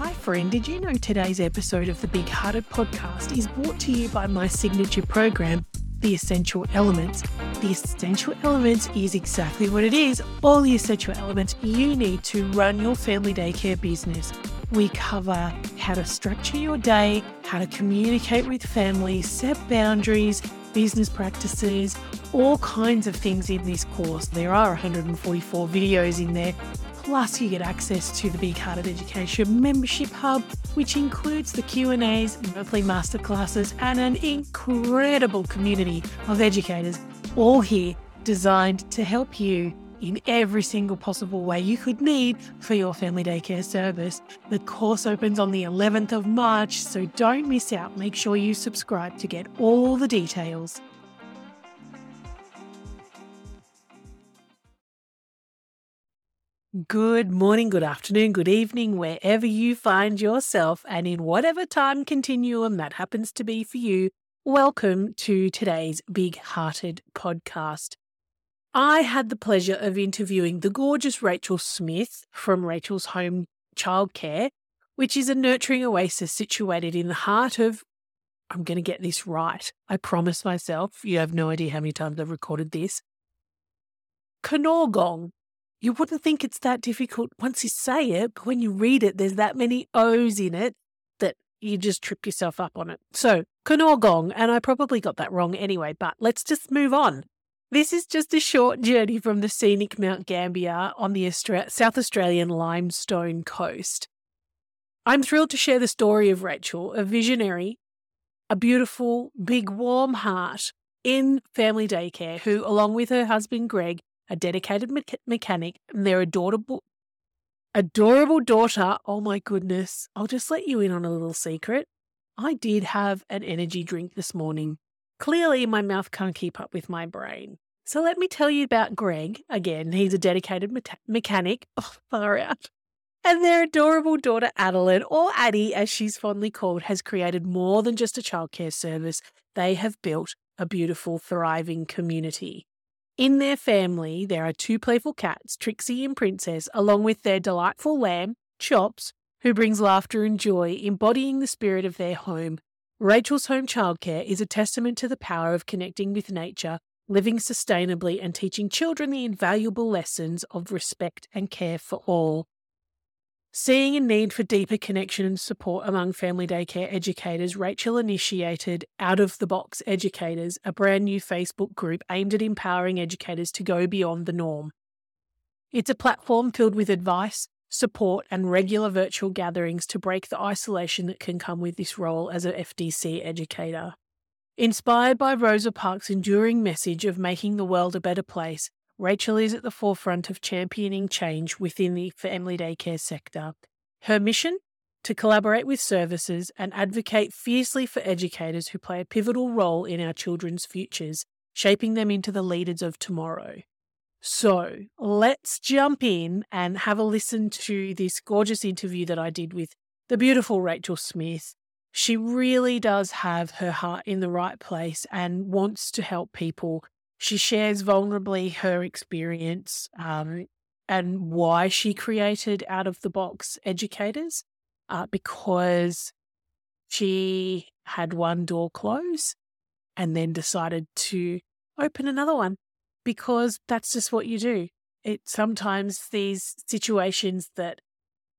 Hi, friend. Did you know today's episode of the Big Hearted podcast is brought to you by my signature program, The Essential Elements? The Essential Elements is exactly what it is all the essential elements you need to run your family daycare business. We cover how to structure your day, how to communicate with families, set boundaries, business practices, all kinds of things in this course. There are 144 videos in there. Plus, you get access to the Big Hearted Education membership hub, which includes the Q&As, monthly masterclasses, and an incredible community of educators, all here designed to help you in every single possible way you could need for your family daycare service. The course opens on the 11th of March, so don't miss out. Make sure you subscribe to get all the details. Good morning, good afternoon, good evening, wherever you find yourself, and in whatever time continuum that happens to be for you. Welcome to today's Big Hearted podcast. I had the pleasure of interviewing the gorgeous Rachel Smith from Rachel's Home Childcare, which is a nurturing oasis situated in the heart of, I'm going to get this right. I promise myself. You have no idea how many times I've recorded this. Knorgong. You wouldn't think it's that difficult once you say it, but when you read it, there's that many O's in it that you just trip yourself up on it. So, Knorgong, and I probably got that wrong anyway, but let's just move on. This is just a short journey from the scenic Mount Gambier on the Austra- South Australian limestone coast. I'm thrilled to share the story of Rachel, a visionary, a beautiful, big, warm heart in family daycare, who, along with her husband Greg, a dedicated me- mechanic, and their adorable, adorable daughter. Oh my goodness! I'll just let you in on a little secret. I did have an energy drink this morning. Clearly, my mouth can't keep up with my brain. So let me tell you about Greg. Again, he's a dedicated me- mechanic. Oh, far out. And their adorable daughter, Adeline, or Addie as she's fondly called, has created more than just a childcare service. They have built a beautiful, thriving community. In their family, there are two playful cats, Trixie and Princess, along with their delightful lamb, Chops, who brings laughter and joy, embodying the spirit of their home Rachel's Home Childcare is a testament to the power of connecting with nature, living sustainably, and teaching children the invaluable lessons of respect and care for all. Seeing a need for deeper connection and support among family daycare educators, Rachel initiated Out of the Box Educators, a brand new Facebook group aimed at empowering educators to go beyond the norm. It's a platform filled with advice, support, and regular virtual gatherings to break the isolation that can come with this role as a FDC educator. Inspired by Rosa Parks' enduring message of making the world a better place, Rachel is at the forefront of championing change within the family daycare sector. Her mission? To collaborate with services and advocate fiercely for educators who play a pivotal role in our children's futures, shaping them into the leaders of tomorrow. So let's jump in and have a listen to this gorgeous interview that I did with the beautiful Rachel Smith. She really does have her heart in the right place and wants to help people. She shares vulnerably her experience um, and why she created Out of the Box Educators uh, because she had one door close and then decided to open another one because that's just what you do. It sometimes these situations that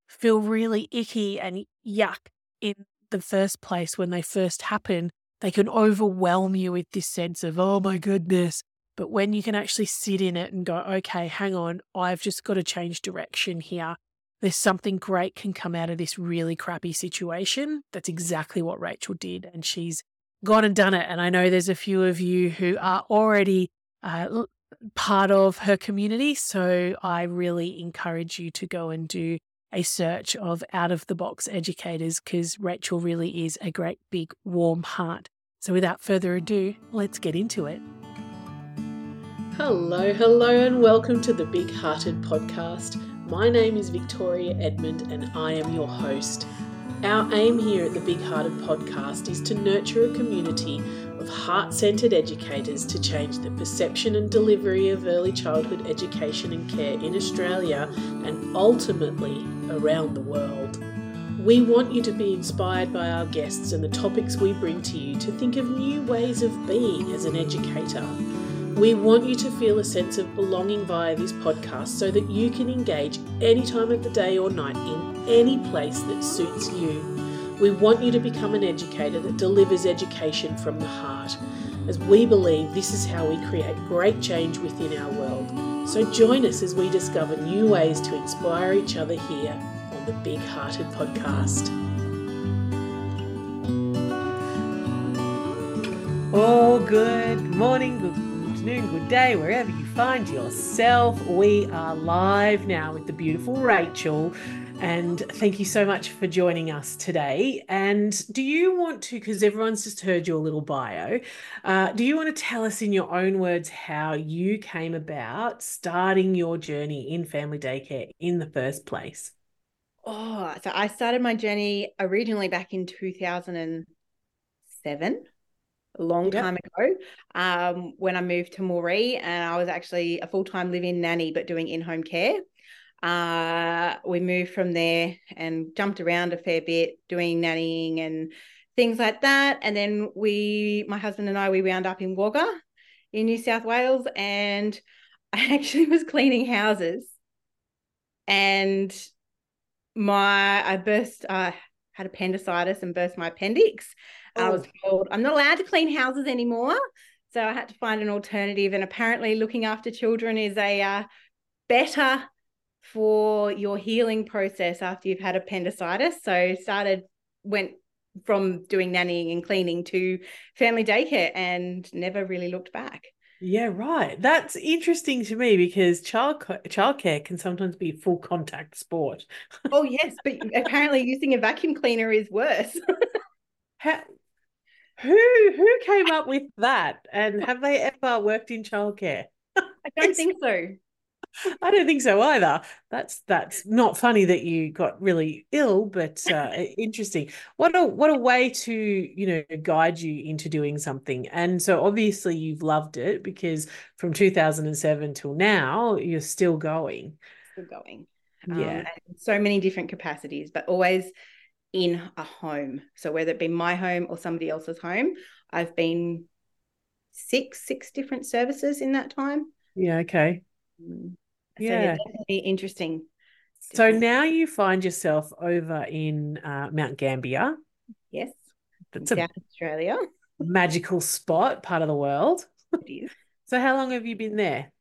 feel really icky and yuck in the first place when they first happen, they can overwhelm you with this sense of, oh my goodness. But when you can actually sit in it and go, okay, hang on, I've just got to change direction here. There's something great can come out of this really crappy situation. That's exactly what Rachel did. And she's gone and done it. And I know there's a few of you who are already uh, part of her community. So I really encourage you to go and do a search of out of the box educators because Rachel really is a great big warm heart. So without further ado, let's get into it. Hello, hello, and welcome to the Big Hearted Podcast. My name is Victoria Edmond, and I am your host. Our aim here at the Big Hearted Podcast is to nurture a community of heart centered educators to change the perception and delivery of early childhood education and care in Australia and ultimately around the world. We want you to be inspired by our guests and the topics we bring to you to think of new ways of being as an educator. We want you to feel a sense of belonging via this podcast so that you can engage any time of the day or night in any place that suits you. We want you to become an educator that delivers education from the heart, as we believe this is how we create great change within our world. So join us as we discover new ways to inspire each other here on the Big Hearted Podcast. Oh, good morning, good afternoon, good day, wherever you find yourself. We are live now with the beautiful Rachel. And thank you so much for joining us today. And do you want to, because everyone's just heard your little bio, uh, do you want to tell us in your own words how you came about starting your journey in family daycare in the first place? Oh, so I started my journey originally back in 2007, a long yep. time ago, um, when I moved to Moree, and I was actually a full time living nanny, but doing in home care. Uh, we moved from there and jumped around a fair bit, doing nannying and things like that. And then we, my husband and I, we wound up in Wagga in New South Wales, and I actually was cleaning houses and my I burst I had appendicitis and burst my appendix. Oh. I was told I'm not allowed to clean houses anymore. So I had to find an alternative. And apparently looking after children is a uh, better for your healing process after you've had appendicitis. So started went from doing nannying and cleaning to family daycare and never really looked back. Yeah, right. That's interesting to me because child childcare can sometimes be full contact sport. oh yes, but apparently using a vacuum cleaner is worse. How, who who came up with that? And have they ever worked in childcare? I don't think so. I don't think so either. That's that's not funny that you got really ill, but uh, interesting. What a what a way to you know guide you into doing something. And so obviously you've loved it because from 2007 till now you're still going. Still going. Yeah. Um, so many different capacities, but always in a home. So whether it be my home or somebody else's home, I've been six six different services in that time. Yeah. Okay. So yeah, definitely interesting. So now you find yourself over in uh, Mount Gambier. Yes, that's South Australia. Magical spot, part of the world. It is. so how long have you been there?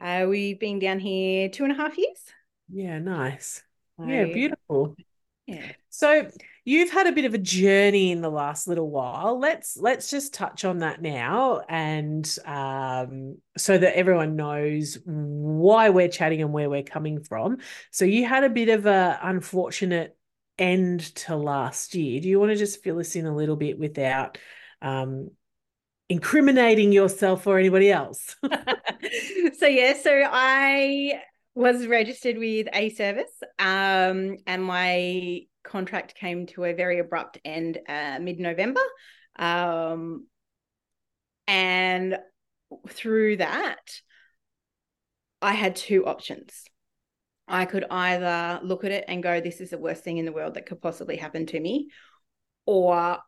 Uh, we've been down here two and a half years. Yeah, nice. So, yeah, beautiful. Yeah. So you've had a bit of a journey in the last little while. Let's let's just touch on that now, and um, so that everyone knows why we're chatting and where we're coming from. So you had a bit of a unfortunate end to last year. Do you want to just fill us in a little bit without um, incriminating yourself or anybody else? so yeah, so I was registered with a service um, and my contract came to a very abrupt end uh, mid-november. Um, and through that i had two options. I could either look at it and go this is the worst thing in the world that could possibly happen to me or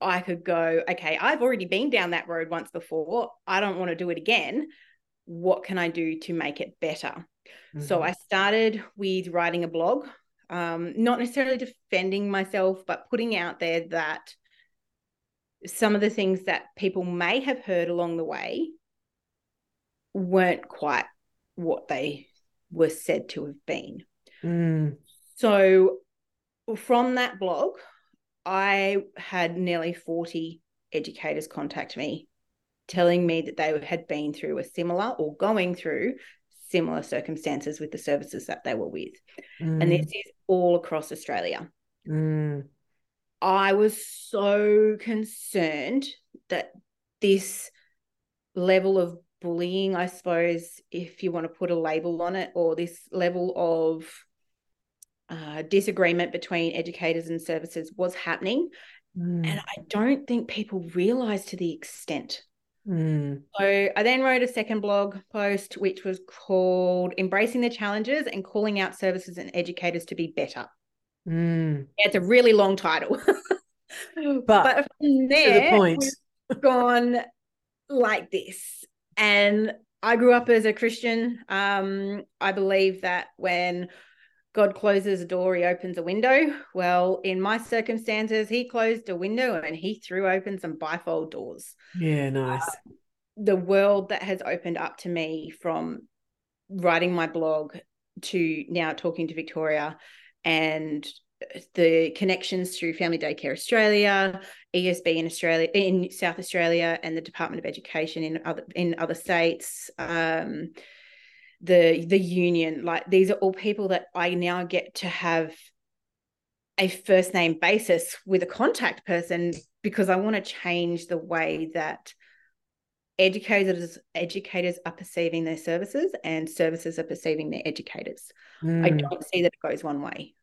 i could go okay i've already been down that road once before. I don't want to do it again. What can i do to make it better? Mm-hmm. So I started with writing a blog, um, not necessarily defending myself, but putting out there that some of the things that people may have heard along the way weren't quite what they were said to have been. Mm. So from that blog, I had nearly 40 educators contact me telling me that they had been through a similar or going through similar circumstances with the services that they were with. Mm. And this is all across Australia. Mm. I was so concerned that this level of bullying, I suppose, if you want to put a label on it, or this level of uh, disagreement between educators and services was happening. Mm. And I don't think people realize to the extent Mm. So I then wrote a second blog post, which was called Embracing the Challenges and Calling Out Services and Educators to Be Better. Mm. It's a really long title. But, but from there, to the point. we've gone like this. And I grew up as a Christian. Um, I believe that when God closes a door, he opens a window. Well, in my circumstances, he closed a window and he threw open some bifold doors. Yeah, nice. Uh, the world that has opened up to me from writing my blog to now talking to Victoria and the connections through Family Daycare Australia, ESB in Australia, in South Australia, and the Department of Education in other in other states. Um, the the union, like these are all people that I now get to have a first name basis with a contact person because I want to change the way that educators educators are perceiving their services and services are perceiving their educators. Mm. I don't see that it goes one way.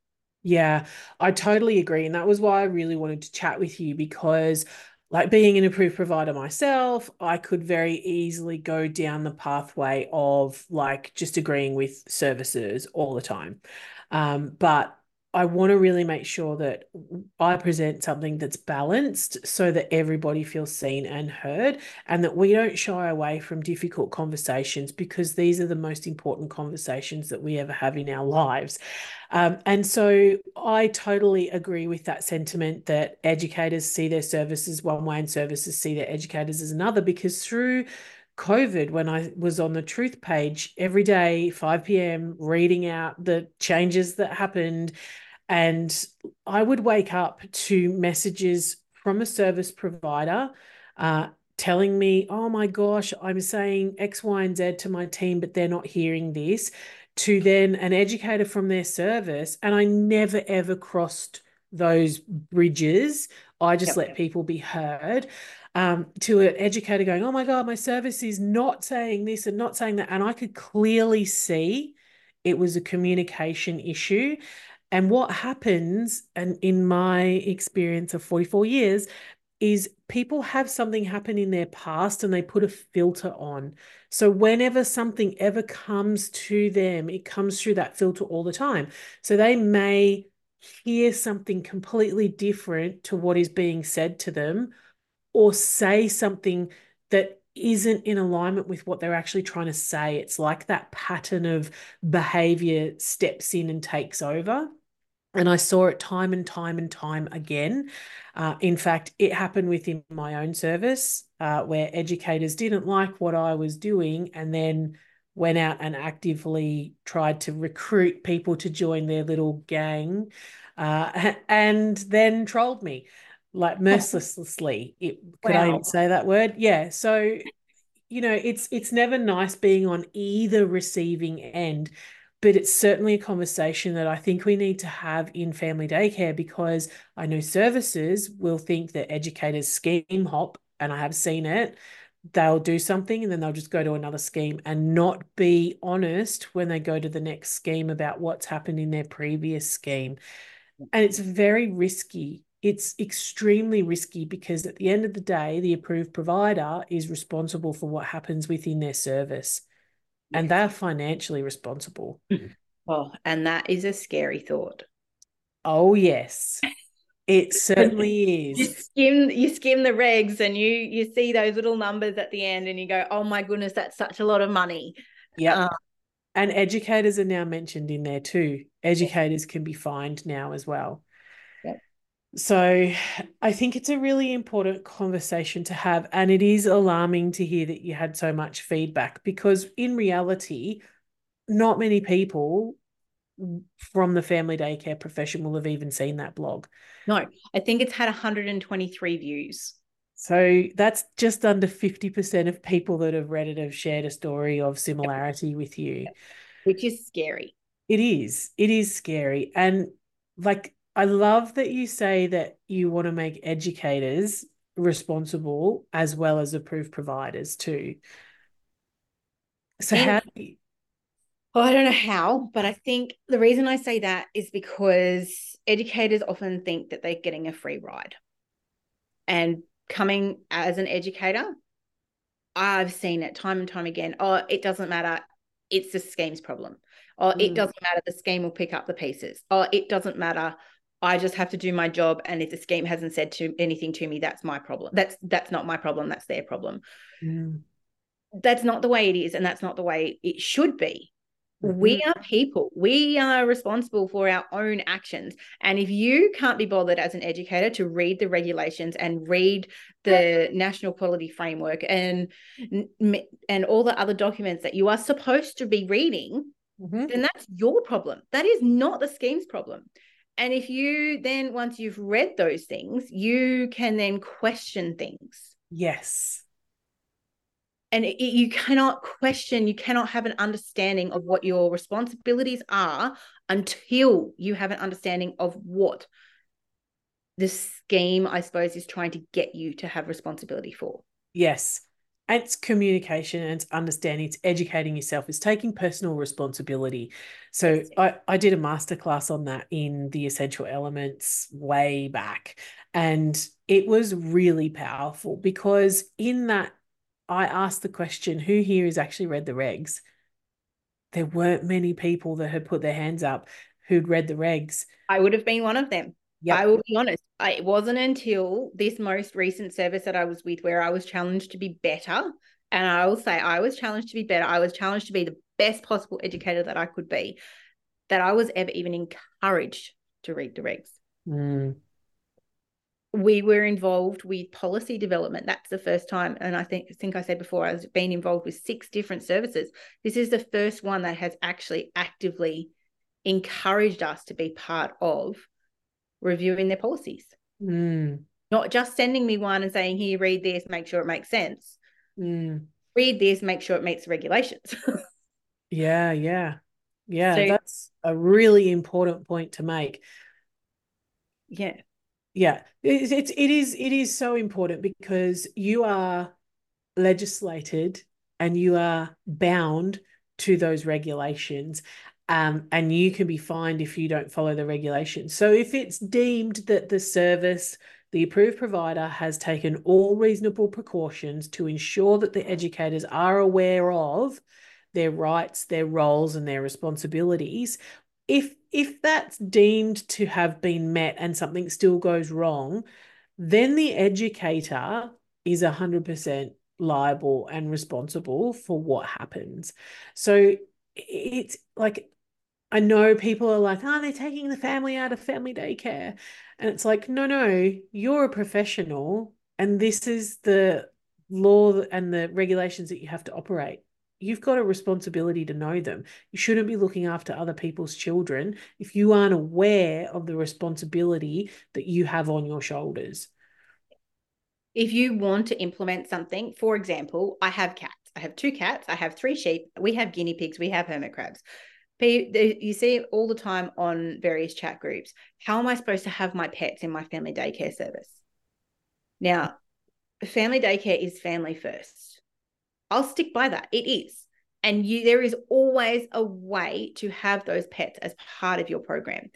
Yeah, I totally agree. And that was why I really wanted to chat with you because, like, being an approved provider myself, I could very easily go down the pathway of like just agreeing with services all the time. Um, but I want to really make sure that I present something that's balanced so that everybody feels seen and heard, and that we don't shy away from difficult conversations because these are the most important conversations that we ever have in our lives. Um, and so I totally agree with that sentiment that educators see their services one way and services see their educators as another because through COVID, when I was on the truth page every day, 5 p.m., reading out the changes that happened. And I would wake up to messages from a service provider uh, telling me, oh my gosh, I'm saying X, Y, and Z to my team, but they're not hearing this to then an educator from their service. And I never ever crossed those bridges. I just yep. let people be heard. Um, to an educator going, oh my God, my service is not saying this and not saying that. And I could clearly see it was a communication issue. And what happens, and in my experience of 44 years, is people have something happen in their past and they put a filter on. So whenever something ever comes to them, it comes through that filter all the time. So they may hear something completely different to what is being said to them or say something that isn't in alignment with what they're actually trying to say. It's like that pattern of behavior steps in and takes over. And I saw it time and time and time again. Uh, in fact, it happened within my own service uh, where educators didn't like what I was doing and then went out and actively tried to recruit people to join their little gang uh, and then trolled me like mercilessly. It, could wow. I even say that word? Yeah. So, you know, it's it's never nice being on either receiving end but it's certainly a conversation that I think we need to have in family daycare because I know services will think that educators scheme hop, and I have seen it. They'll do something and then they'll just go to another scheme and not be honest when they go to the next scheme about what's happened in their previous scheme. And it's very risky. It's extremely risky because at the end of the day, the approved provider is responsible for what happens within their service and they're financially responsible. Oh, and that is a scary thought. Oh yes. It certainly is. You skim you skim the regs and you you see those little numbers at the end and you go, "Oh my goodness, that's such a lot of money." Yeah. Um, and educators are now mentioned in there too. Educators can be fined now as well. So I think it's a really important conversation to have. And it is alarming to hear that you had so much feedback because in reality, not many people from the family daycare profession will have even seen that blog. No, I think it's had 123 views. So that's just under 50% of people that have read it have shared a story of similarity with you. Which is scary. It is. It is scary. And like I love that you say that you want to make educators responsible as well as approved providers too. So and, how do you... well, I don't know how, but I think the reason I say that is because educators often think that they're getting a free ride. And coming as an educator, I've seen it time and time again. Oh, it doesn't matter. it's the scheme's problem. Or Mm. it doesn't matter, the scheme will pick up the pieces. Or it doesn't matter, I just have to do my job. And if the scheme hasn't said to anything to me, that's my problem. That's that's not my problem. That's their problem. Mm. That's not the way it is, and that's not the way it should be. We Mhm. are people. We are responsible for our own actions. And if you can't be bothered as an educator to read the regulations and read the national quality framework and and all the other documents that you are supposed to be reading, Mhm. then that's your problem. That is not the scheme's problem. And if you then, once you've read those things, you can then question things. Yes. And it, you cannot question, you cannot have an understanding of what your responsibilities are until you have an understanding of what the scheme, I suppose, is trying to get you to have responsibility for. Yes. And it's communication and it's understanding, it's educating yourself, it's taking personal responsibility. So I, I did a masterclass on that in the essential elements way back. And it was really powerful because in that I asked the question, who here has actually read the regs? There weren't many people that had put their hands up who'd read the regs. I would have been one of them. Yep. I will be honest. I, it wasn't until this most recent service that I was with where I was challenged to be better. And I will say I was challenged to be better. I was challenged to be the best possible educator that I could be, that I was ever even encouraged to read the regs. Mm, We were involved with policy development. That's the first time. And I think, I think I said before, I was been involved with six different services. This is the first one that has actually actively encouraged us to be part of reviewing their policies. mm, not just sending me one and saying, here, read this, make sure it makes sense. mm. Read this, make sure it meets the regulations. Yeah, yeah. Yeah, So- that's a really important point to make. yeah. Yeah, it's, it's it is it is so important because you are legislated and you are bound to those regulations. Um, and you can be fined if you don't follow the regulations. So if it's deemed that the service, the approved provider has taken all reasonable precautions to ensure that the educators are aware of their rights, their roles, and their responsibilities, if if that's deemed to have been met and something still goes wrong, then the educator is 100% liable and responsible for what happens. So it's like I know people are like, oh, they're taking the family out of family daycare. And it's like, no, no, you're a professional and this is the law and the regulations that you have to operate. You've got a responsibility to know them. You shouldn't be looking after other people's children if you aren't aware of the responsibility that you have on your shoulders. If you want to implement something, for example, I have cats. I have two cats. I have three sheep. We have guinea pigs. We have hermit crabs. You see it all the time on various chat groups. How am I supposed to have my pets in my family daycare service? Now, family daycare is family first. I'll stick by that. It is. And you there is always a way to have those pets as part of your program.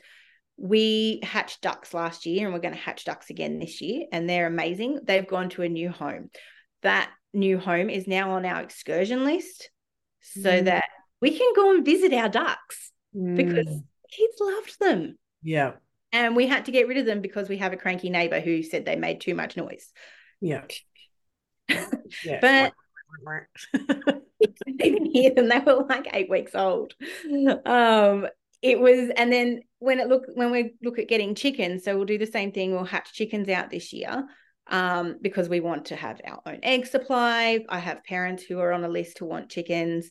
We hatched ducks last year and we're going to hatch ducks again this year and they're amazing. They've gone to a new home. That new home is now on our excursion list so Mm. that we can go and visit our ducks because Mm, kids loved them. yeah, And we had to get rid of them because we have a cranky neighbor who said they made too much noise. yeah, yeah. But didn't hear them. They were like eight weeks old. Um, it was, and then when it look when we look at getting chickens, so we'll do the same thing. We'll hatch chickens out this year, um, because we want to have our own egg supply. I have parents who are on a list who want chickens,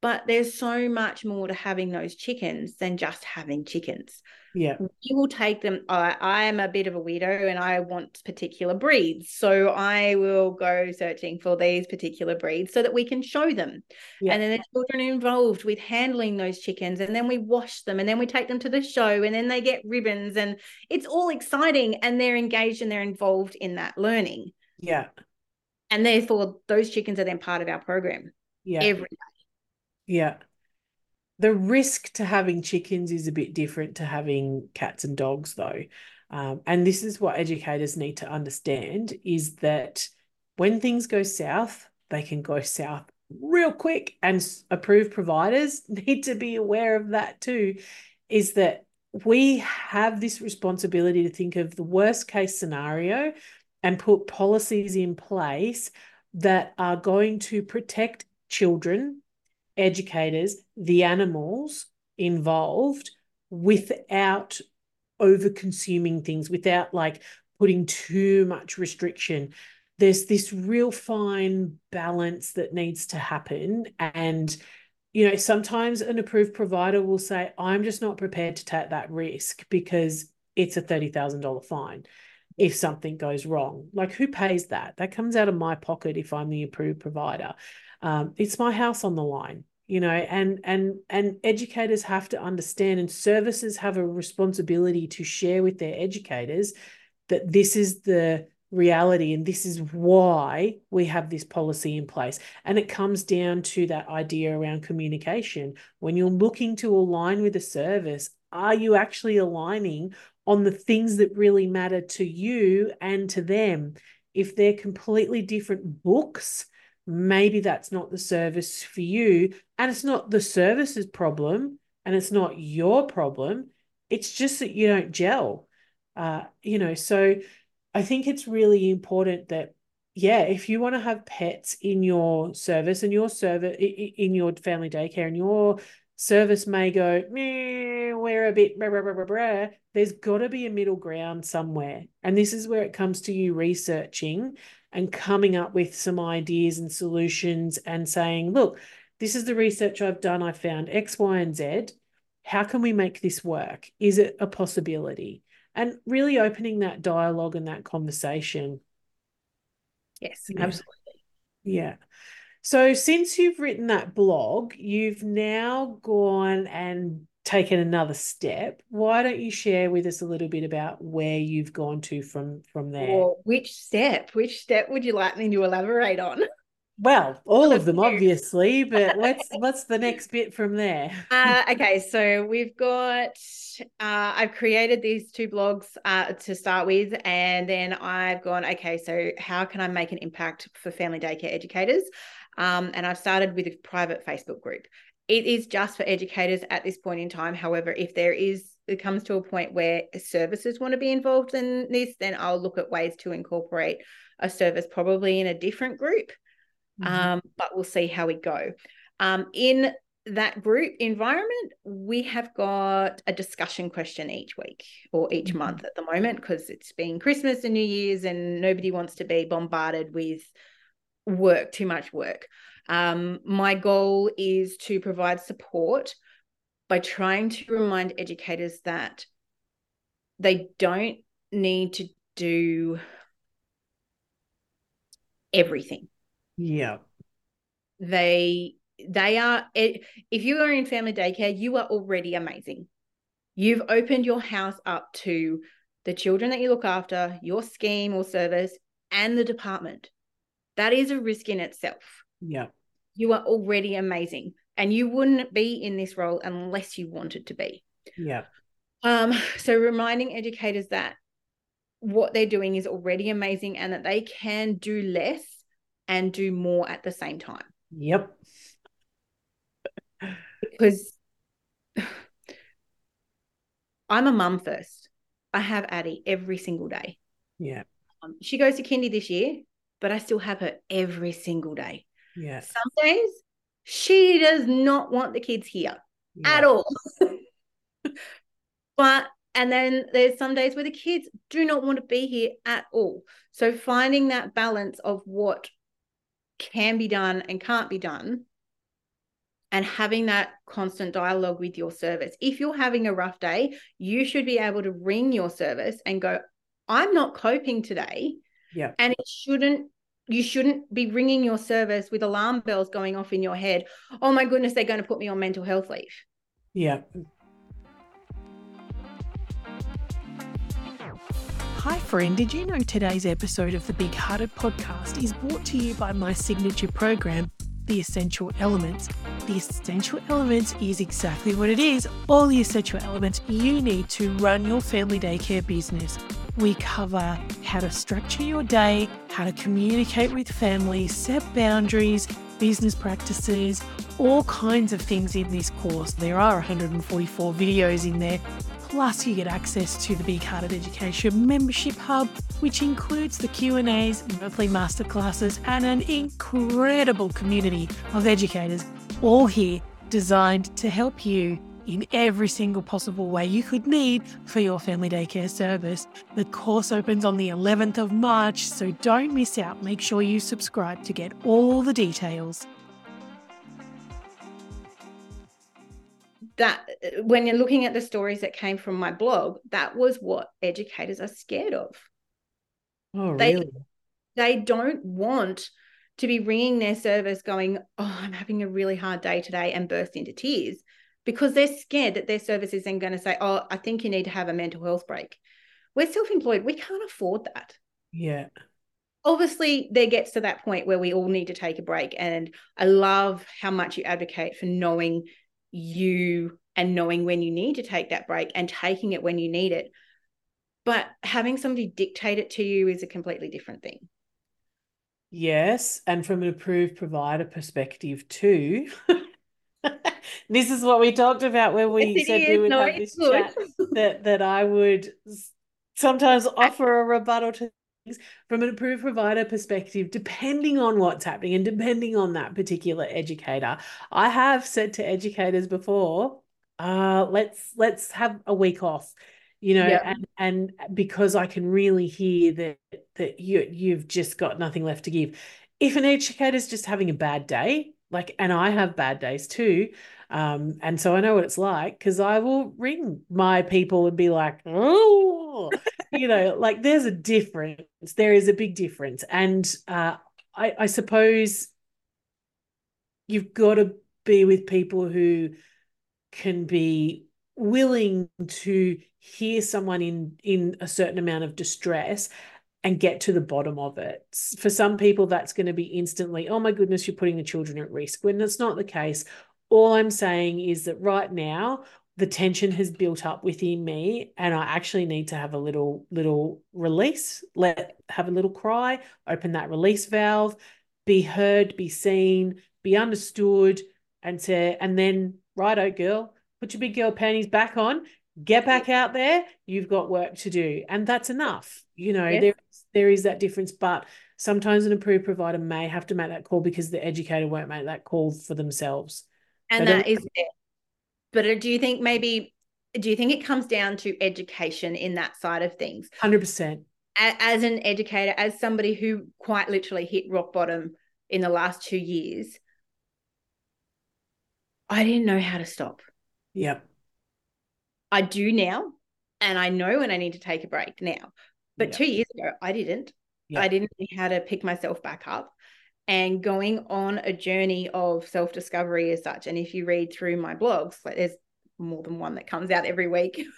but there's so much more to having those chickens than just having chickens yeah, we will take them. I, I am a bit of a weirdo and I want particular breeds. So I will go searching for these particular breeds so that we can show them. Yeah. And then the children are involved with handling those chickens. And then we wash them and then we take them to the show and then they get ribbons. And it's all exciting and they're engaged and they're involved in that learning. yeah, And therefore, those chickens are then part of our program yeah. every day. Yeah. The risk to having chickens is a bit different to having cats and dogs, though. Um, and this is what educators need to understand is that when things go south, they can go south real quick, and approved providers need to be aware of that too, is that we have this responsibility to think of the worst case scenario and put policies in place that are going to protect children, educators, the animals involved without over consuming things, without like putting too much restriction. There's this real fine balance that needs to happen. And, you know, sometimes an approved provider will say, I'm just not prepared to take that risk because it's a $30,000 fine if something goes wrong. Like, who pays that? That comes out of my pocket if I'm the approved provider. Um, it's my house on the line you know and and and educators have to understand and services have a responsibility to share with their educators that this is the reality and this is why we have this policy in place and it comes down to that idea around communication when you're looking to align with a service are you actually aligning on the things that really matter to you and to them if they're completely different books maybe that's not the service for you. And it's not the service's problem and it's not your problem. It's just that you don't gel. Uh, you know, so I think it's really important that, yeah, if you want to have pets in your service and your service in your family daycare and your service may go, we're a bit, blah, blah, blah, there's got to be a middle ground somewhere. And this is where it comes to you researching and coming up with some ideas and solutions and saying, look, this is the research I've done. I found X, Y, and Z. How can we make this work? Is it a possibility? And really opening that dialogue and that conversation. Yes, yeah. absolutely. Yeah. So since you've written that blog, you've now gone and taken another step. Why don't you share with us a little bit about where you've gone to from from there? Well, which step? Which step would you like me to elaborate on? Well, all of them, obviously, but what's what's the next bit from there? uh, okay, so we've got. Uh, I've created these two blogs uh, to start with, and then I've gone. Okay, so how can I make an impact for family daycare educators? Um, and I've started with a private Facebook group it is just for educators at this point in time. However, if there is, it comes to a point where services want to be involved in this, then I'll look at ways to incorporate a service probably in a different group. Mm-hmm. Um, but we'll see how we go. Um, in that group environment, we have got a discussion question each week or each mm-hmm. month at the moment because it's been Christmas and New Year's and nobody wants to be bombarded with work, too much work. Um, my goal is to provide support by trying to remind educators that they don't need to do everything. Yeah. They they are if you are in family daycare, you are already amazing. You've opened your house up to the children that you look after, your scheme or service, and the department. That is a risk in itself. Yeah. You are already amazing. And you wouldn't be in this role unless you wanted to be. Yeah. Um, so reminding educators that what they're doing is already amazing and that they can do less and do more at the same time. Yep. Because I'm a mum first. I have Addie every single day. Yeah. Um, she goes to kindy this year, but I still have her every single day. Yeah. Some days she does not want the kids here yeah. at all. but and then there's some days where the kids do not want to be here at all. So finding that balance of what can be done and can't be done and having that constant dialogue with your service. If you're having a rough day, you should be able to ring your service and go, I'm not coping today. Yeah. And it shouldn't you shouldn't be ringing your service with alarm bells going off in your head. Oh my goodness, they're going to put me on mental health leave. Yeah. Hi, friend. Did you know today's episode of the Big Hearted podcast is brought to you by my signature program, The Essential Elements? The Essential Elements is exactly what it is all the essential elements you need to run your family daycare business we cover how to structure your day, how to communicate with family, set boundaries, business practices, all kinds of things in this course. There are 144 videos in there. Plus, you get access to the Big Hearted Education membership hub, which includes the Q&As, monthly masterclasses, and an incredible community of educators, all here designed to help you in every single possible way you could need for your family daycare service. The course opens on the 11th of March, so don't miss out. Make sure you subscribe to get all the details. That when you're looking at the stories that came from my blog, that was what educators are scared of. Oh, really? They, they don't want to be ringing their service going, Oh, I'm having a really hard day today and burst into tears because they're scared that their service is then going to say, Oh, I think you need to have a mental health break. We're self employed. We can't afford that. Yeah. Obviously, there gets to that point where we all need to take a break. And I love how much you advocate for knowing you and knowing when you need to take that break and taking it when you need it. But having somebody dictate it to you is a completely different thing. Yes. And from an approved provider perspective, too. this is what we talked about when we yes, said is. we would no, have this good. chat that that I would sometimes offer a rebuttal to things from an approved provider perspective, depending on what's happening and depending on that particular educator. I have said to educators before, uh, let's let's have a week off you know yep. and and because i can really hear that that you you've just got nothing left to give if an educator's just having a bad day like and i have bad days too um, and so I know what it's like because I will ring my people and be like, oh, you know, like there's a difference. There is a big difference. And uh, I, I suppose you've got to be with people who can be willing to hear someone in in a certain amount of distress and get to the bottom of it. For some people, that's going to be instantly, oh my goodness, you're putting the children at risk. When that's not the case, all I'm saying is that right now, the tension has built up within me and I actually need to have a little little release, let have a little cry, open that release valve, be heard, be seen, be understood, and say, and then right, righto, girl, put your big girl panties back on, get back out there. You've got work to do, and that's enough. You know, yes. there there is that difference, but sometimes an approved provider may have to make that call because the educator won't make that call for themselves and that is it. But uh, do you think maybe do you think it comes down to education in that side of things? Hundred percent. As an educator, as somebody who quite literally hit rock bottom in the last two years, I didn't know how to stop. Yep. I do now, and I know when I need to take a break now. But yep. two years ago, I didn't. Yep. I didn't know how to pick myself back up and going on a journey of self discovery as such. And if you read through my blogs, like there's more than one that comes out every week.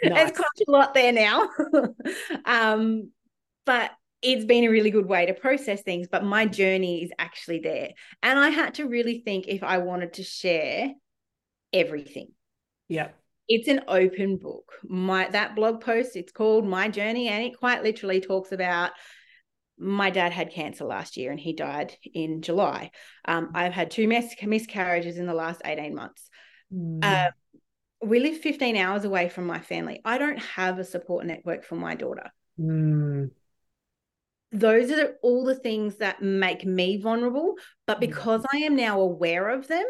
Nice. there's quite a lot there now. um, but it's been a really good way to process things. But my journey is actually there. And I had to really think if I wanted to share everything. Yeah. It's an open book. My that blog post, it's called My Journey, and it quite literally talks about my dad had cancer last year and he died in July. Um, I've had two mis- miscarriages in the last 18 months. Mm. Uh, we live 15 hours away from my family. I don't have a support network for my daughter. Mm. Those are all the things that make me vulnerable. But mm. because I am now aware of them,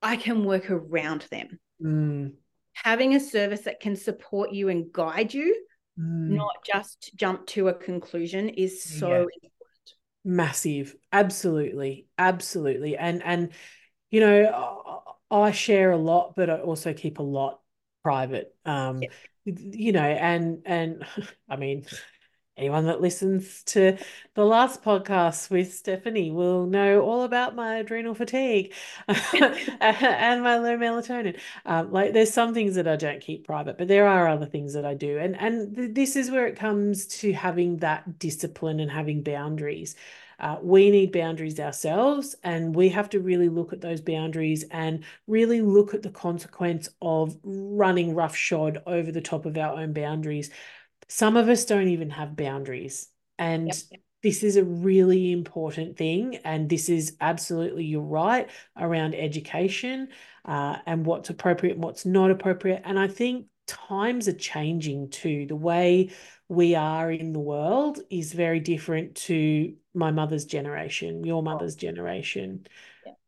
I can work around them. Mm. Having a service that can support you and guide you mm. not just jump to a conclusion is so yeah. important massive absolutely absolutely and and you know i share a lot but i also keep a lot private um yeah. you know and and i mean anyone that listens to the last podcast with Stephanie will know all about my adrenal fatigue and my low melatonin. Um, like there's some things that I don't keep private, but there are other things that I do. And and th- this is where it comes to having that discipline and having boundaries. Uh, we need boundaries ourselves, and we have to really look at those boundaries and really look at the consequence of running roughshod over the top of our own boundaries some of us don't even have boundaries. And yep. this is a really important thing. And this is absolutely, you're right, around education uh, and what's appropriate and what's not appropriate. And I think times are changing too. The way we are in the world is very different to my mother's generation, your mother's generation.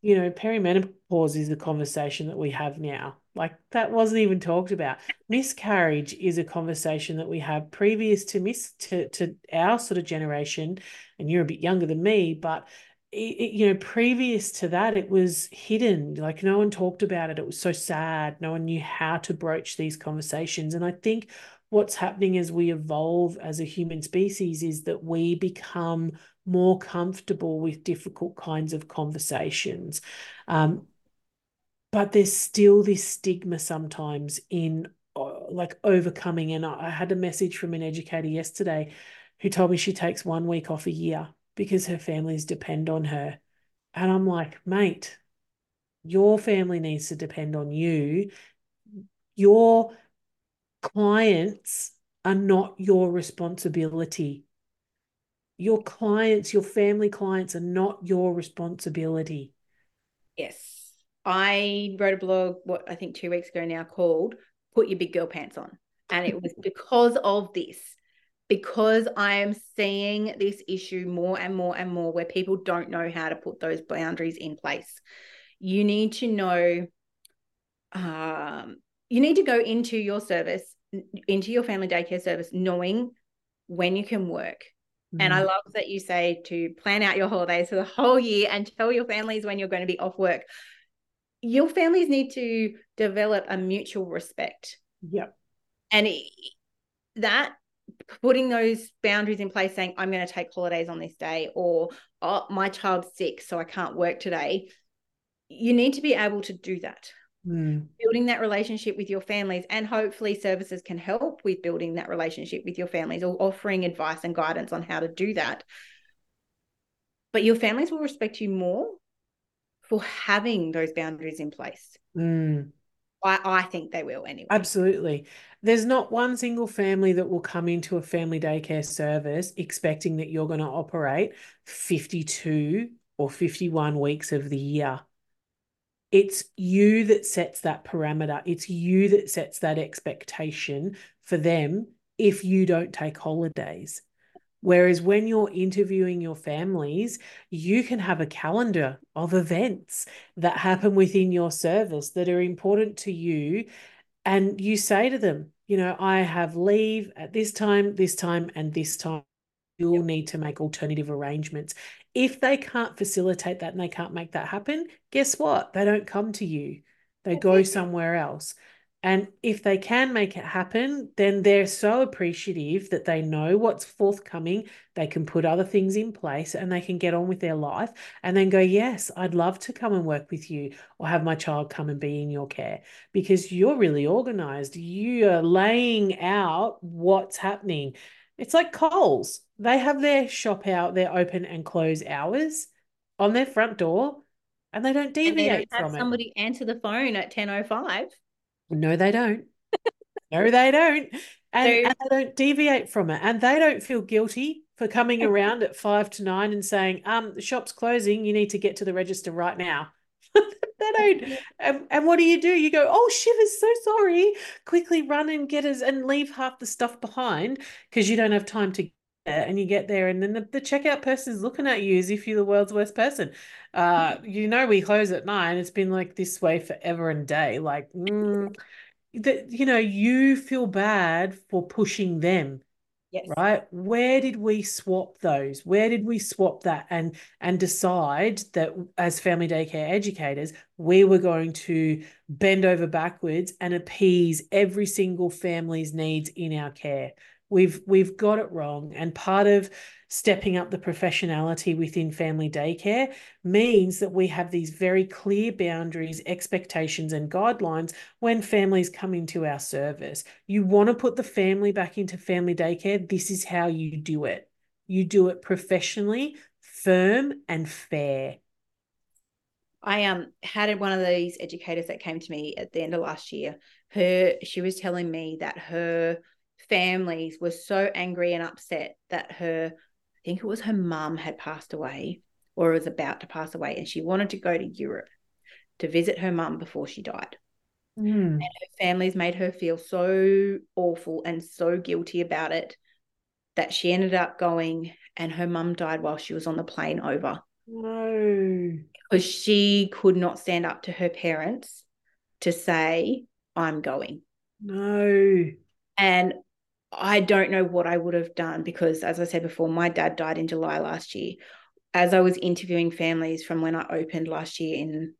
You know, perimenopause is the conversation that we have now. Like that wasn't even talked about. Miscarriage is a conversation that we have previous to miss to, to our sort of generation, and you're a bit younger than me, but it, you know, previous to that, it was hidden. Like no one talked about it. It was so sad. No one knew how to broach these conversations. And I think what's happening as we evolve as a human species is that we become more comfortable with difficult kinds of conversations. Um, but there's still this stigma sometimes in uh, like overcoming. And I had a message from an educator yesterday who told me she takes one week off a year because her families depend on her. And I'm like, mate, your family needs to depend on you. Your clients are not your responsibility. Your clients, your family clients are not your responsibility. Yes. I wrote a blog, what I think two weeks ago now, called Put Your Big Girl Pants On. And it was because of this because I am seeing this issue more and more and more where people don't know how to put those boundaries in place. You need to know, um, you need to go into your service, into your family daycare service, knowing when you can work. Mm. And I mm. love that you say to plan out your holidays for the whole year and tell your families when you're going to be off work. Your families need to develop a mutual respect. Yep. And it, that putting those boundaries in place saying i'm going to take holidays on this day or oh, my child's sick so i can't work today you need to be able to do that mm. building that relationship with your families and hopefully services can help with building that relationship with your families or offering advice and guidance on how to do that but your families will respect you more for having those boundaries in place mm. I, I think they will anyway. Absolutely. There's not one single family that will come into a family daycare service expecting that you're going to operate 52 or 51 weeks of the year. It's you that sets that parameter. It's you that sets that expectation for them if you don't take holidays. Whereas when you're interviewing your families, you can have a calendar of events that happen within your service that are important to you. And you say to them, you know, I have leave at this time, this time, and this time. You'll need to make alternative arrangements. If they can't facilitate that and they can't make that happen, guess what? They don't come to you, they go somewhere else. And if they can make it happen, then they're so appreciative that they know what's forthcoming. They can put other things in place and they can get on with their life and then go, Yes, I'd love to come and work with you or have my child come and be in your care because you're really organized. You are laying out what's happening. It's like Coles, they have their shop out, their open and close hours on their front door and they don't deviate they don't have somebody answer the phone at 10.05 no, they don't. no, they don't. And, so, and, they don't deviate from it. And they don't feel guilty for coming around at five to nine and saying, um, the shop's closing, you need to get to the register right now. they don't. And, and, what do you do? You go, oh, shivers, so sorry. Quickly run and get us and leave half the stuff behind because you don't have time to and you get there and then the, the checkout person is looking at you as if you're the world's worst person uh you know we close at nine it's been like this way forever and day like mm, that you know you feel bad for pushing them yes. right? Where did we swap those? Where did we swap that and and decide that as family daycare educators we were going to bend over backwards and appease every single family's needs in our care We've we've got it wrong. And part of stepping up the professionality within family daycare means that we have these very clear boundaries, expectations, and guidelines when families come into our service. You want to put the family back into family daycare. This is how you do it. You do it professionally, firm, and fair. I um had one of these educators that came to me at the end of last year. Her she was telling me that her families were so angry and upset that her, I think it was her mum had passed away or was about to pass away, and she wanted to go to Europe to visit her mum before she died. Mm. And her families made her feel so awful and so guilty about it that she ended up going, and her mum died while she was on the plane over No. because she could not stand up to her parents to say, I'm going. No. And I don't know what I would have done because, as I said before, my dad died in July last year. As I was interviewing families from when I opened last year in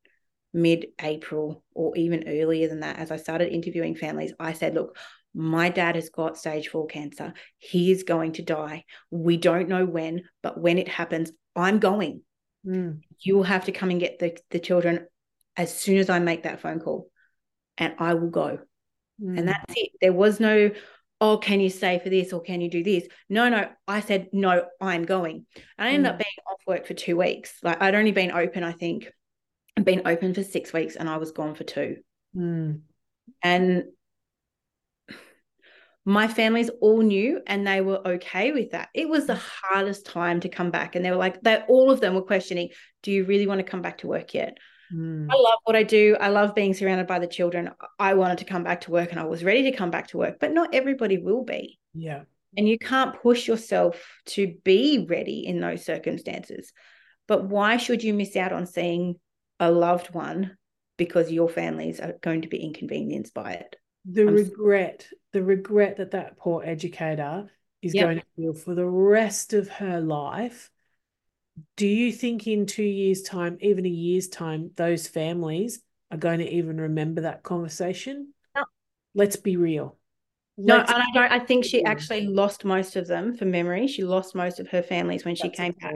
mid April or even earlier than that, as I started interviewing families, I said, Look, my dad has got stage four cancer. He is going to die. We don't know when, but when it happens, I'm going. Mm. You will have to come and get the, the children as soon as I make that phone call, and I will go. Mm. And that's it. There was no, oh, can you stay for this or can you do this? No, no. I said, no, I'm going. And I ended Mm. up being off work for two weeks. Like I'd only been open, I think, I'd been open for six weeks and I was gone for two. Mm. And my families all knew and they were okay with that. It was the hardest time to come back. And they were like, they all of them were questioning, do you really want to come back to work yet? Mm. I love what I do. I love being surrounded by the children. I wanted to come back to work and I was ready to come back to work, but not everybody will be. Yeah. And you can't push yourself to be ready in those circumstances. But why should you miss out on seeing a loved one because your families are going to be inconvenienced by it? The I'm regret, the regret that that poor educator is Yep. going to feel for the rest of her life. Do you think in two years' time, even a year's time, those families are going to even remember that conversation? No. Let's be real. No, Let's and I don't. I think she actually lost most of them for memory. She lost most of her families when she That's came back.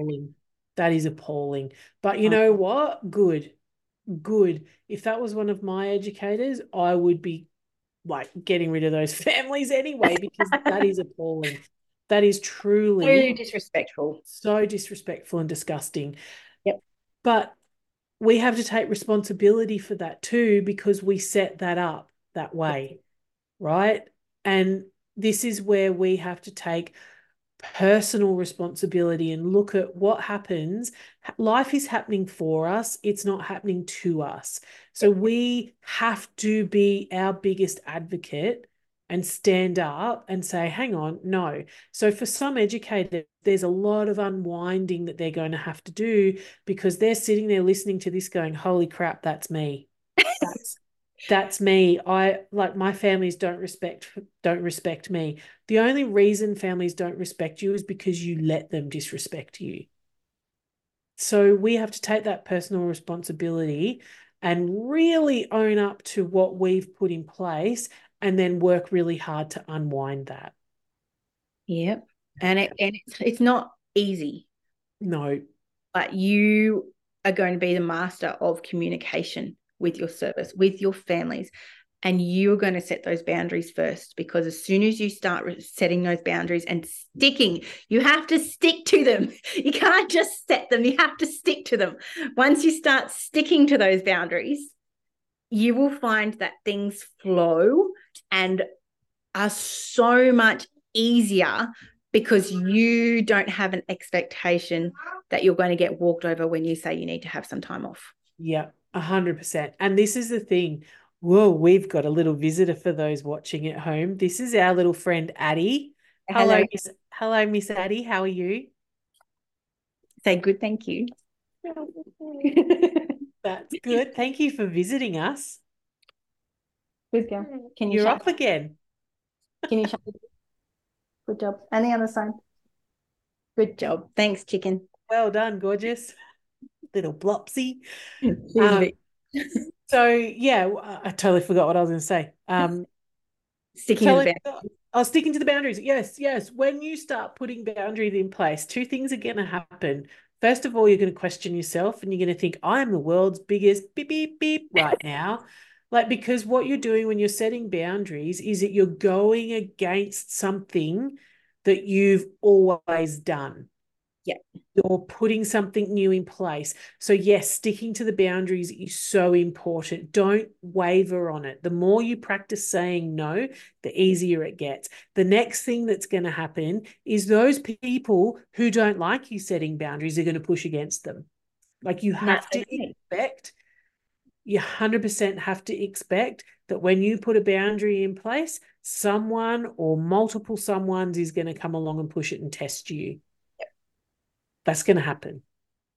That is appalling. But you Oh. know what? Good. Good. If that was one of my educators, I would be like getting rid of those families anyway, because that is appalling. That is truly Really disrespectful. so disrespectful and disgusting. Yep. But we have to take responsibility for that too, because we set that up that way, right? And this is where we have to take personal responsibility and look at what happens. Life is happening for us, it's not happening to us. So we have to be our biggest advocate and stand up and say, hang on, no. So for some educators, there's a lot of unwinding that they're going to have to do because they're sitting there listening to this going, holy crap, that's me. That's that's me. I like my families don't respect don't respect me. The only reason families don't respect you is because you let them disrespect you. So we have to take that personal responsibility and really own up to what we've put in place and then work really hard to unwind that. Yep. And it and it's it's not easy, No. but you are going to be the master of communication with your service, with your families. And you're going to set those boundaries first because as soon as you start setting those boundaries and sticking, you have to stick to them. You can't just set them, you have to stick to them. Once you start sticking to those boundaries, you will find that things flow and are so much easier because you don't have an expectation that you're going to get walked over when you say you need to have some time off. Yeah, a hundred percent. And this is the thing. Whoa, we've got a little visitor for those watching at home. This is our little friend Addie. Hello, Hello. Miss. Hello, Miss Addie. How are you? Say good thank you. That's good. Thank you for visiting us. Good girl. Can you You're shut off again. Can you shut Good job. And the other side. Good job. Thanks, chicken. Well done, gorgeous. Little blopsy. Um, So yeah, I totally forgot what I was going to say. Um, sticking to the telling, boundary. oh, sticking to the boundaries. Yes, yes. When you start putting boundaries in place, two things are going to happen. First of all, you're going to question yourself and you're going to think, I am the world's biggest beep, beep, beep right now. Like, because what you're doing when you're setting boundaries is that you're going against something that you've always done. Yeah. You're putting something new in place. So, yes, sticking to the boundaries is so important. Don't waver on it. The more you practice saying no, the easier it gets. The next thing that's going to happen is those people who don't like you setting boundaries are going to push against them. Like you have to expect, you 100% have to expect that when you put a boundary in place, someone or multiple someones is going to come along and push it and test you. Yep. That's going to happen.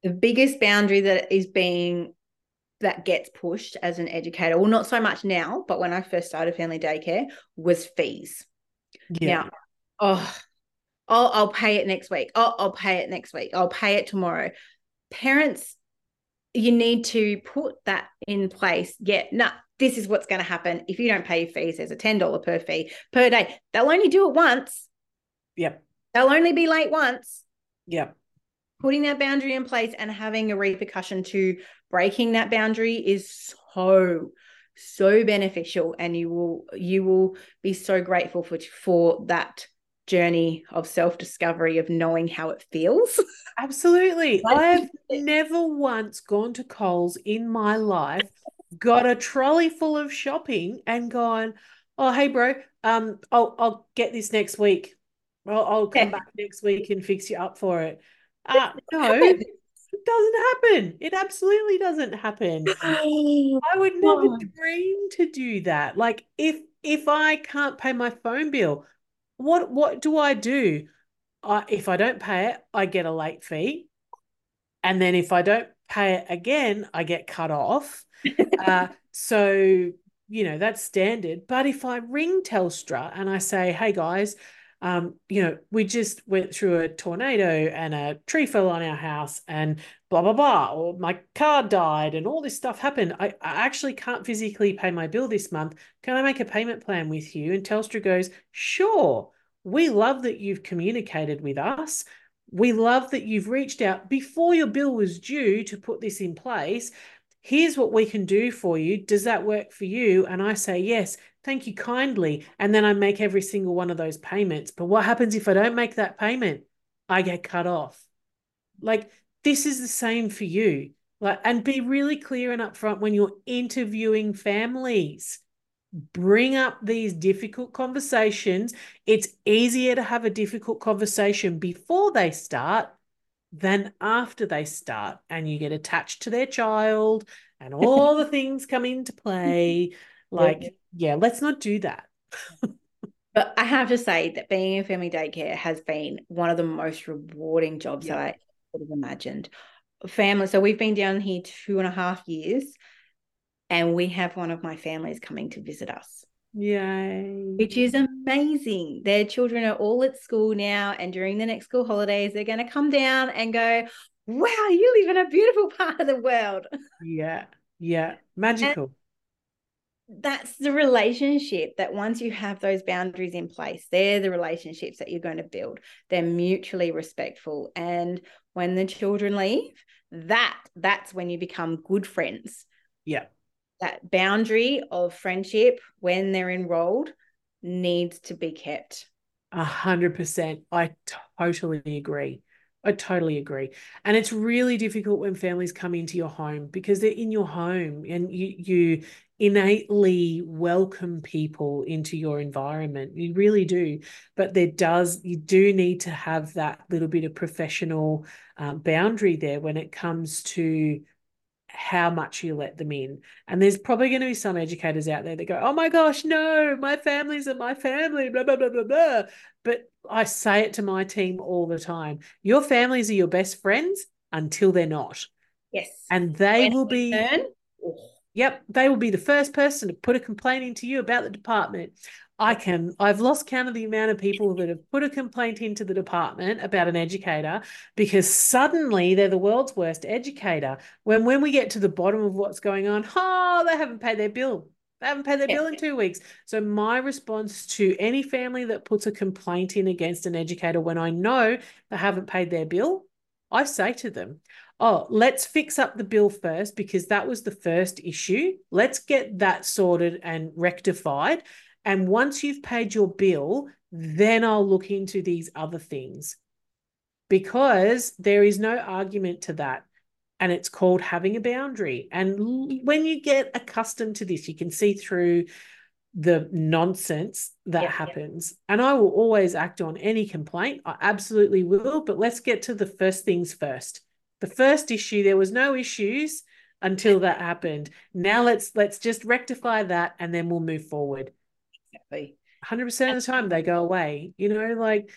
The biggest boundary that is being that gets pushed as an educator, well, not so much now, but when I first started family daycare, was fees. Yeah. Now, oh, I'll, I'll pay it next week. Oh, I'll pay it next week. I'll pay it tomorrow. Parents, you need to put that in place. Yeah, no, nah, this is what's going to happen. If you don't pay your fees, there's a $10 per fee per day. They'll only do it once. Yep. They'll only be late once. Yep. Putting that boundary in place and having a repercussion to breaking that boundary is so so beneficial and you will you will be so grateful for for that journey of self-discovery of knowing how it feels absolutely i've never once gone to coles in my life got a trolley full of shopping and gone, oh hey bro, um, I'll I'll get this next week. I'll, I'll come back next week and fix you up for it. Uh, no, it doesn't happen. It absolutely doesn't happen. I would never dream to do that. Like if if I can't pay my phone bill, what what do I do? I, if I don't pay it, I get a late fee. And then if I don't pay it again, I get cut off. uh, so, you know, that's standard. But if I ring Telstra and I say, hey guys, um, you know, we just went through a tornado and a tree fell on our house and blah, blah, blah, or my car died and all this stuff happened. I, I actually can't physically pay my bill this month. Can I make a payment plan with you? And Telstra goes, sure. We love that you've communicated with us. We love that you've reached out before your bill was due to put this in place. Here's what we can do for you. Does that work for you? And I say, yes, thank you kindly. And then I make every single one of those payments. But what happens if I don't make that payment? I get cut off. Like, this is the same for you. Like, and be really clear and upfront when you're interviewing families bring up these difficult conversations. It's easier to have a difficult conversation before they start than after they start, and you get attached to their child, and all the things come into play. Like, yeah, let's not do that. but I have to say that being in family daycare has been one of the most rewarding jobs yeah. that I could have imagined. Family, so we've been down here two and a half years and we have one of my families coming to visit us. Yay. Which is amazing. Their children are all at school now, and during the next school holidays, they're going to come down and go, Wow, you live in a beautiful part of the world. Yeah. Yeah. Magical. And that's the relationship that once you have those boundaries in place, they're the relationships that you're going to build. They're mutually respectful. And when the children leave, that that's when you become good friends. Yeah that boundary of friendship when they're enrolled needs to be kept. A hundred percent. I totally agree. I totally agree. And it's really difficult when families come into your home because they're in your home and you you innately welcome people into your environment. You really do. But there does you do need to have that little bit of professional um, boundary there when it comes to how much you let them in. And there's probably going to be some educators out there that go, oh my gosh, no, my family's are my family, blah, blah, blah, blah, blah. But I say it to my team all the time your families are your best friends until they're not. Yes. And they when will be. Turn. Yep, they will be the first person to put a complaint into you about the department. I can, I've lost count of the amount of people that have put a complaint into the department about an educator because suddenly they're the world's worst educator. When when we get to the bottom of what's going on, oh, they haven't paid their bill. They haven't paid their bill in two weeks. So my response to any family that puts a complaint in against an educator when I know they haven't paid their bill, I say to them, oh, let's fix up the bill first because that was the first issue. Let's get that sorted and rectified. And once you've paid your bill, then I'll look into these other things. because there is no argument to that. And it's called having a boundary. And when you get accustomed to this, you can see through the nonsense that happens. And I will always act on any complaint. I absolutely will. But let's get to the first things first. The first issue, there was no issues until that happened. Now let's let's just rectify that and then we'll move forward. Exactly. 100% of the time they go away. You know, like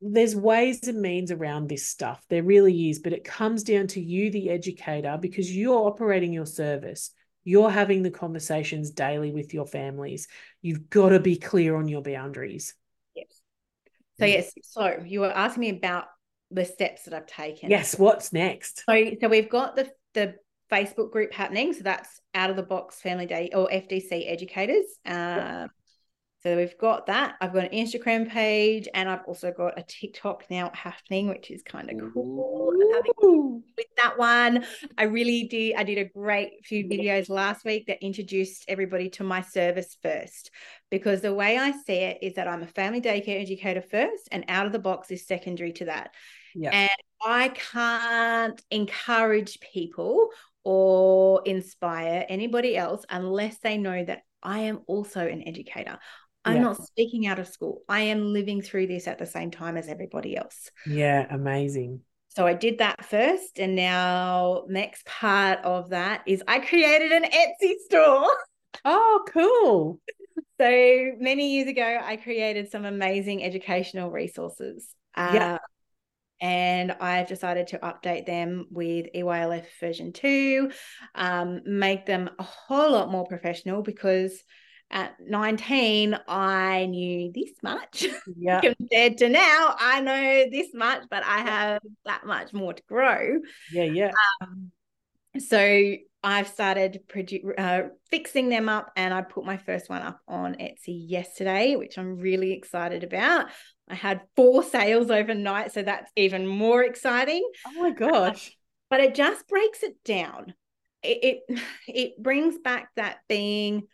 there's ways and means around this stuff. There really is, but it comes down to you, the educator, because you're operating your service. You're having the conversations daily with your families. You've got to be clear on your boundaries. Yes. So, yes, so you were asking me about the steps that I've taken. Yes, what's next? So, so we've got the the Facebook group happening. So that's out of the box family day or FDC educators. Um, so we've got that. I've got an Instagram page and I've also got a TikTok now happening, which is kind of cool. With that one, I really did. I did a great few videos last week that introduced everybody to my service first. Because the way I see it is that I'm a family daycare educator first, and out of the box is secondary to that. Yeah. And I can't encourage people or inspire anybody else unless they know that I am also an educator. I'm yeah. not speaking out of school. I am living through this at the same time as everybody else. Yeah, amazing. So I did that first. And now, next part of that is I created an Etsy store. Oh, cool. So many years ago, I created some amazing educational resources. Yeah. Uh, and I've decided to update them with EYLF version two, um, make them a whole lot more professional because at 19 i knew this much yeah. compared to now i know this much but i have that much more to grow. Yeah yeah. Um, so i've started produ- uh, fixing them up and i put my first one up on etsy yesterday which i'm really excited about. I had four sales overnight so that's even more exciting. Oh my gosh. Uh, but it just breaks it down. It, it it brings back that being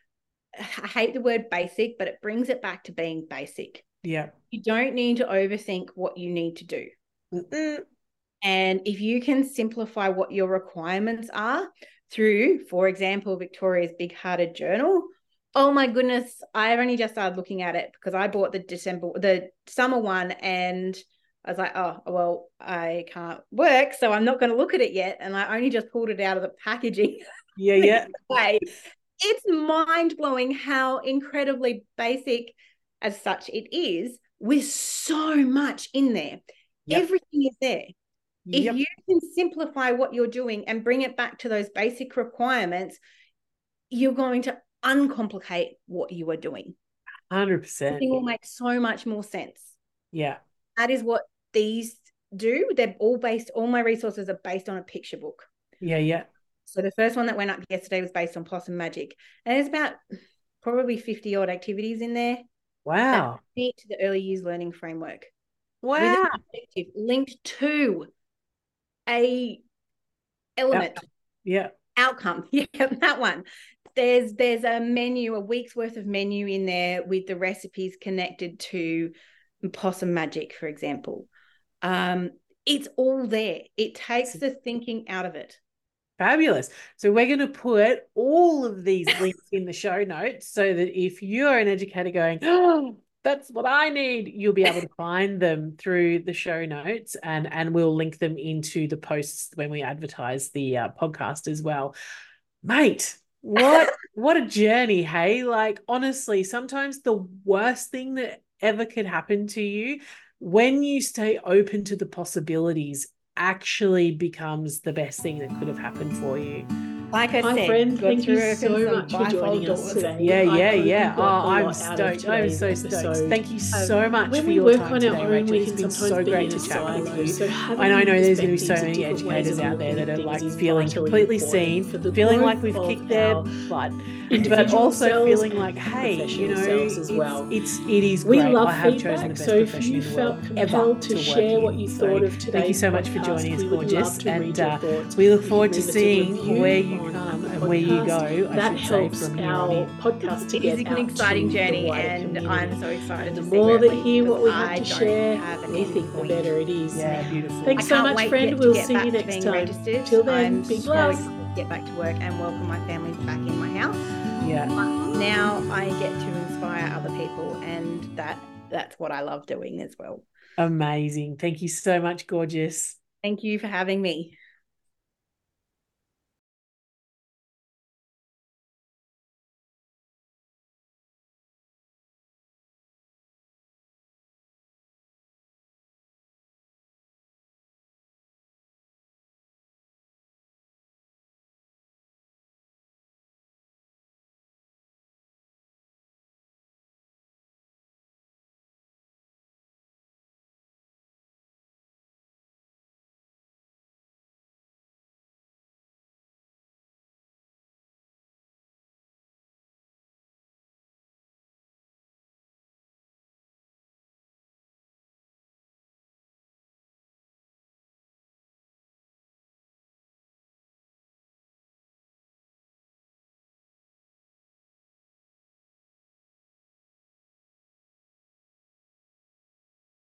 I hate the word basic, but it brings it back to being basic. Yeah. You don't need to overthink what you need to do. Mm-mm. And if you can simplify what your requirements are through, for example, Victoria's Big Hearted Journal, oh my goodness, I've only just started looking at it because I bought the December, the summer one, and I was like, oh, well, I can't work, so I'm not going to look at it yet. And I only just pulled it out of the packaging. Yeah, yeah. it's mind blowing how incredibly basic as such it is with so much in there. Yep. Everything is there. Yep. If you can simplify what you're doing and bring it back to those basic requirements, you're going to uncomplicate what you are doing. 100%. It will make so much more sense. Yeah. That is what these do. They're all based, all my resources are based on a picture book. Yeah, yeah. So the first one that went up yesterday was based on Possum Magic, and there's about probably fifty odd activities in there. Wow! Neat to the early years learning framework. Wow! Linked to a element. Yeah. Outcome. Yeah, that one. There's there's a menu, a week's worth of menu in there with the recipes connected to Possum Magic, for example. Um, it's all there. It takes the thinking out of it. Fabulous. So we're going to put all of these links in the show notes so that if you're an educator going, oh, that's what I need, you'll be able to find them through the show notes and and we'll link them into the posts when we advertise the uh, podcast as well. Mate, what what a journey, hey? Like honestly, sometimes the worst thing that ever could happen to you when you stay open to the possibilities actually becomes the best thing that could have happened for you. Like I My said, friend, thank you so much for joining us today. Yeah, yeah, yeah. Oh, I'm stoked. I'm so stoked. Thank you so much um, for your time today, Rachel. It's been so great to chat with you. So and I know there's going to be so many educators out there that are like feeling completely seen, feeling like we've kicked their butt, but also feeling like, hey, you know, it's, it is we great. love I have feedback, chosen the best so if you felt compelled to to share what you thought of today, thank you so much for joining us, gorgeous, and we look forward to seeing where you and um, where you go. that helps our podcast to get It is an exciting journey, and I'm so excited. The more that hear what we have to share, have we think the better it is. Yeah, beautiful. Thanks so much, friend. We'll see you next time. Registered. Till then, I'm be so blessed. Get back to work and welcome my family back in my house. Yeah. But now I get to inspire other people, and that that's what I love doing as well. Amazing. Thank you so much, gorgeous. Thank you for having me.